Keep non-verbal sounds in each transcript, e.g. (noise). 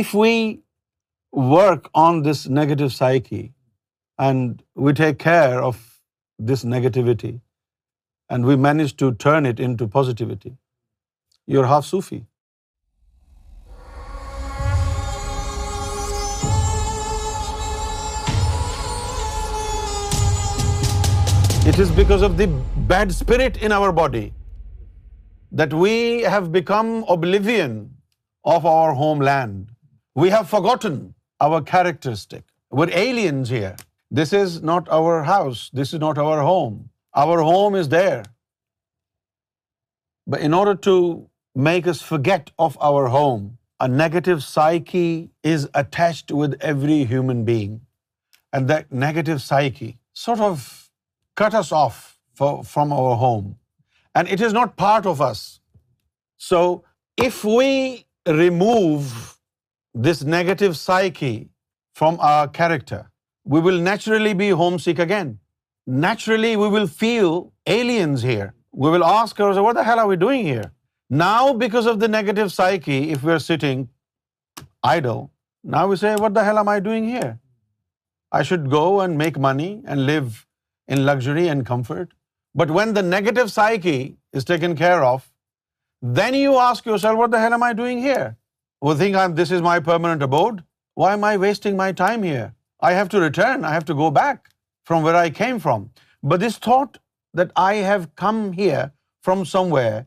If we work on this negative psyche and we take care of this negativity and we manage to turn it into positivity, you're half Sufi. It is because of the bad spirit in our body that we have become oblivion of our homeland. We have forgotten our characteristic. We're aliens here. This is not our house. This is not our home. Our home is there. But in order to make us forget of our home, a negative psyche is attached with every human being. And that negative psyche sort of cut us off from our home. And it is not part of us. So if we remove this negative psyche from our character, we will naturally be homesick again. Naturally, we will feel aliens here. We will ask ourselves, what the hell are we doing here? Now, because of the negative psyche, if we are sitting idle, now we say, what the hell am I doing here? I should go and make money and live in luxury and comfort. But when the negative psyche is taken care of, then you ask yourself, what the hell am I doing here? who think this is my permanent abode. Why am I wasting my time here? I have to return. I have to go back from where I came from. But this thought that I have come here from somewhere,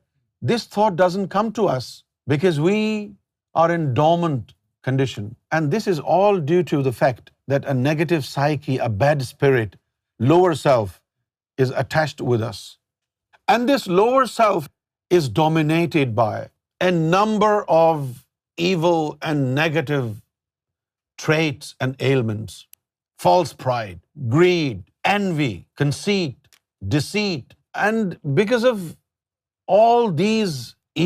this thought doesn't come to us because we are in dormant condition. And this is all due to the fact that a negative psyche, a bad spirit, lower self is attached with us. And this lower self is dominated by a number of evil and negative traits and ailments, false pride, greed, envy, conceit, deceit. And because of all these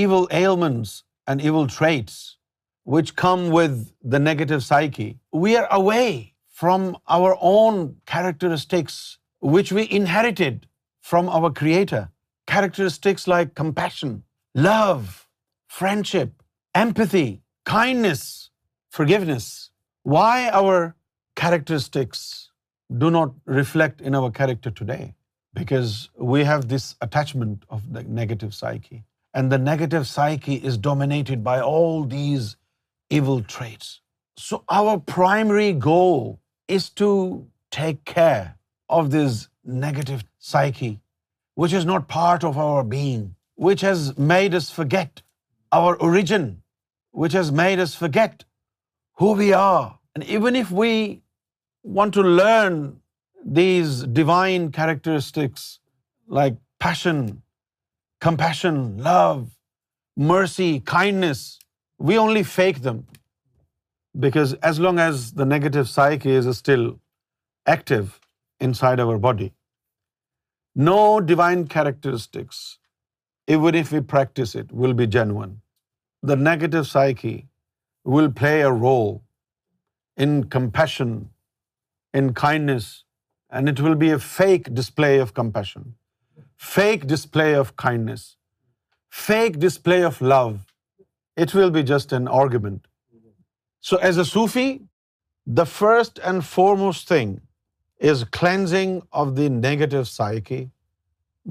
evil ailments and evil traits which come with the negative psyche, we are away from our own characteristics which we inherited from our Creator. Characteristics like compassion, love, friendship, empathy, Kindness, forgiveness. Why our characteristics do not reflect in our character today? Because we have this attachment of the negative psyche. And the negative psyche is dominated by all these evil traits. So our primary goal is to take care of this negative psyche, which is not part of our being, which has made us forget our origin which has made us forget who we are. And even if we want to learn these divine characteristics like passion, compassion, love, mercy, kindness, we only fake them, because as long as the negative psyche is still active inside our body, no divine characteristics, even if we practice it, will be genuine the negative psyche will play a role in compassion, in kindness, and it will be a fake display of compassion, fake display of kindness, fake display of love. It will be just an argument. So as a Sufi, the first and foremost thing is cleansing of the negative psyche,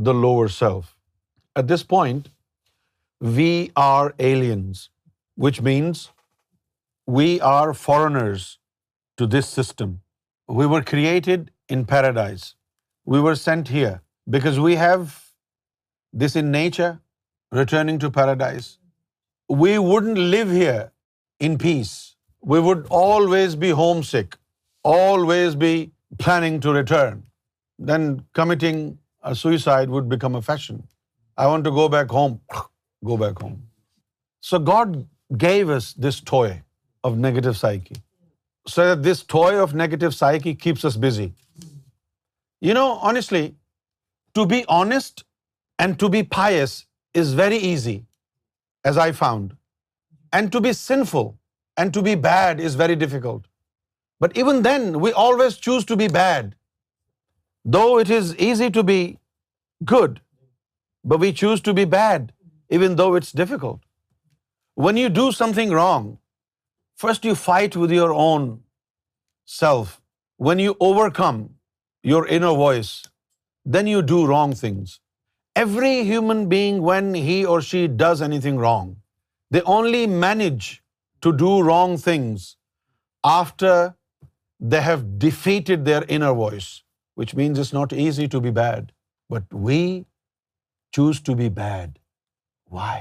the lower self. At this point, we are aliens, which means we are foreigners to this system. We were created in paradise. We were sent here because we have this in nature, returning to paradise. We wouldn't live here in peace. We would always be homesick, always be planning to return. Then committing a suicide would become a fashion. I want to go back home go back home. So God gave us this toy of negative psyche, so that this toy of negative psyche keeps us busy. You know, honestly, to be honest and to be pious is very easy, as I found, and to be sinful and to be bad is very difficult. But even then, we always choose to be bad. Though it is easy to be good, but we choose to be bad even though it's difficult. When you do something wrong, first you fight with your own self. When you overcome your inner voice, then you do wrong things. Every human being, when he or she does anything wrong, they only manage to do wrong things after they have defeated their inner voice, which means it's not easy to be bad. But we choose to be bad. Why?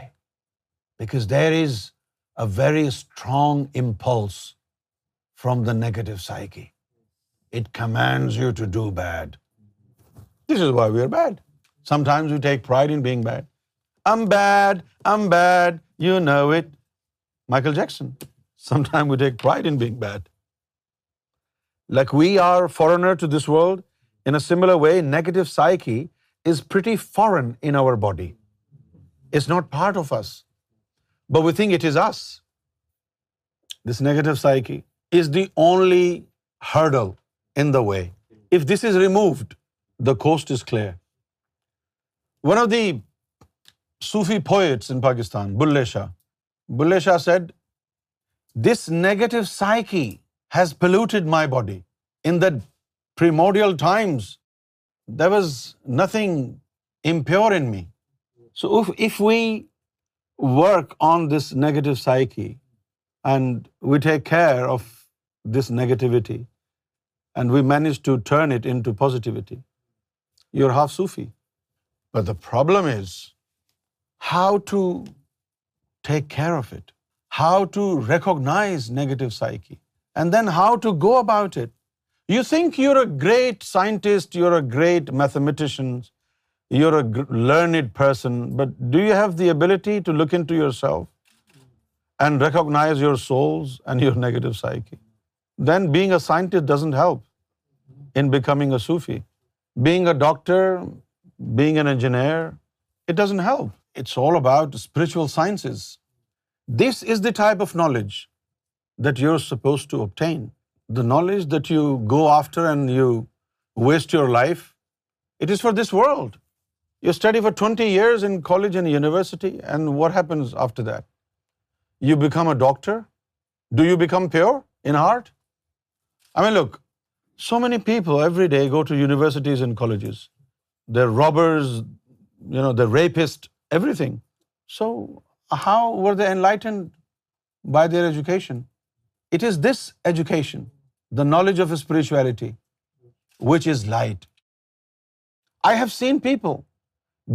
Because there is a very strong impulse from the negative psyche. It commands you to do bad. This is why we are bad. Sometimes we take pride in being bad. I'm bad, you know it. Michael Jackson. Sometimes we take pride in being bad. Like we are foreigner to this world, in a similar way, negative psyche is pretty foreign in our body is not part of us, but we think it is us. This negative psyche is the only hurdle in the way. If this is removed, the coast is clear. One of the Sufi poets in Pakistan, Bulle Shah said, this negative psyche has polluted my body. In the primordial times, there was nothing impure in me. So if we work on this negative psyche and we take care of this negativity and we manage to turn it into positivity, you're half Sufi. But the problem is how to take care of it, how to recognize negative psyche, and then how to go about it. You think you're a great scientist, you're a great mathematician, you're a learned person, but do you have the ability to look into yourself and recognize your souls and your (laughs) negative psyche? Then being a scientist doesn't help in becoming a Sufi. Being a doctor, being an engineer, it doesn't help. It's all about spiritual sciences. This is the type of knowledge that you're supposed to obtain. The knowledge that you go after and you waste your life, it is for this world. You study for 20 years in college and university, and what happens after that? You become a doctor? Do you become pure in heart? I mean, look, so many people every day go to universities and colleges. They're robbers, they're rapists, everything. So how were they enlightened by their education? It is this education, the knowledge of spirituality, which is light. I have seen people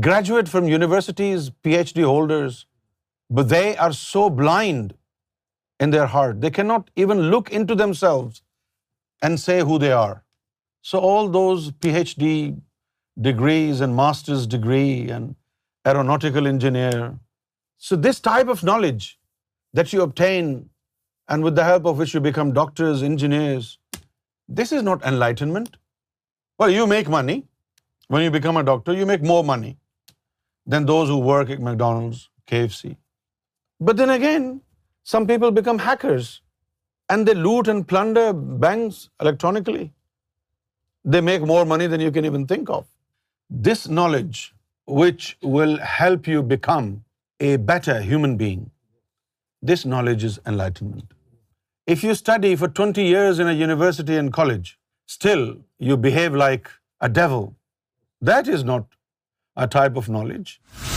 graduate from universities, PhD holders, but they are so blind in their heart. They cannot even look into themselves and say who they are. So all those PhD degrees and master's degree and aeronautical engineer. So this type of knowledge that you obtain and with the help of which you become doctors, engineers, this is not enlightenment. Well, you make money. When you become a doctor, you make more money than those who work at McDonald's, KFC. But then again, some people become hackers and they loot and plunder banks electronically. They make more money than you can even think of. This knowledge, which will help you become a better human being, this knowledge is enlightenment. If you study for 20 years in a university and college, still you behave like a devil, that is not a type of knowledge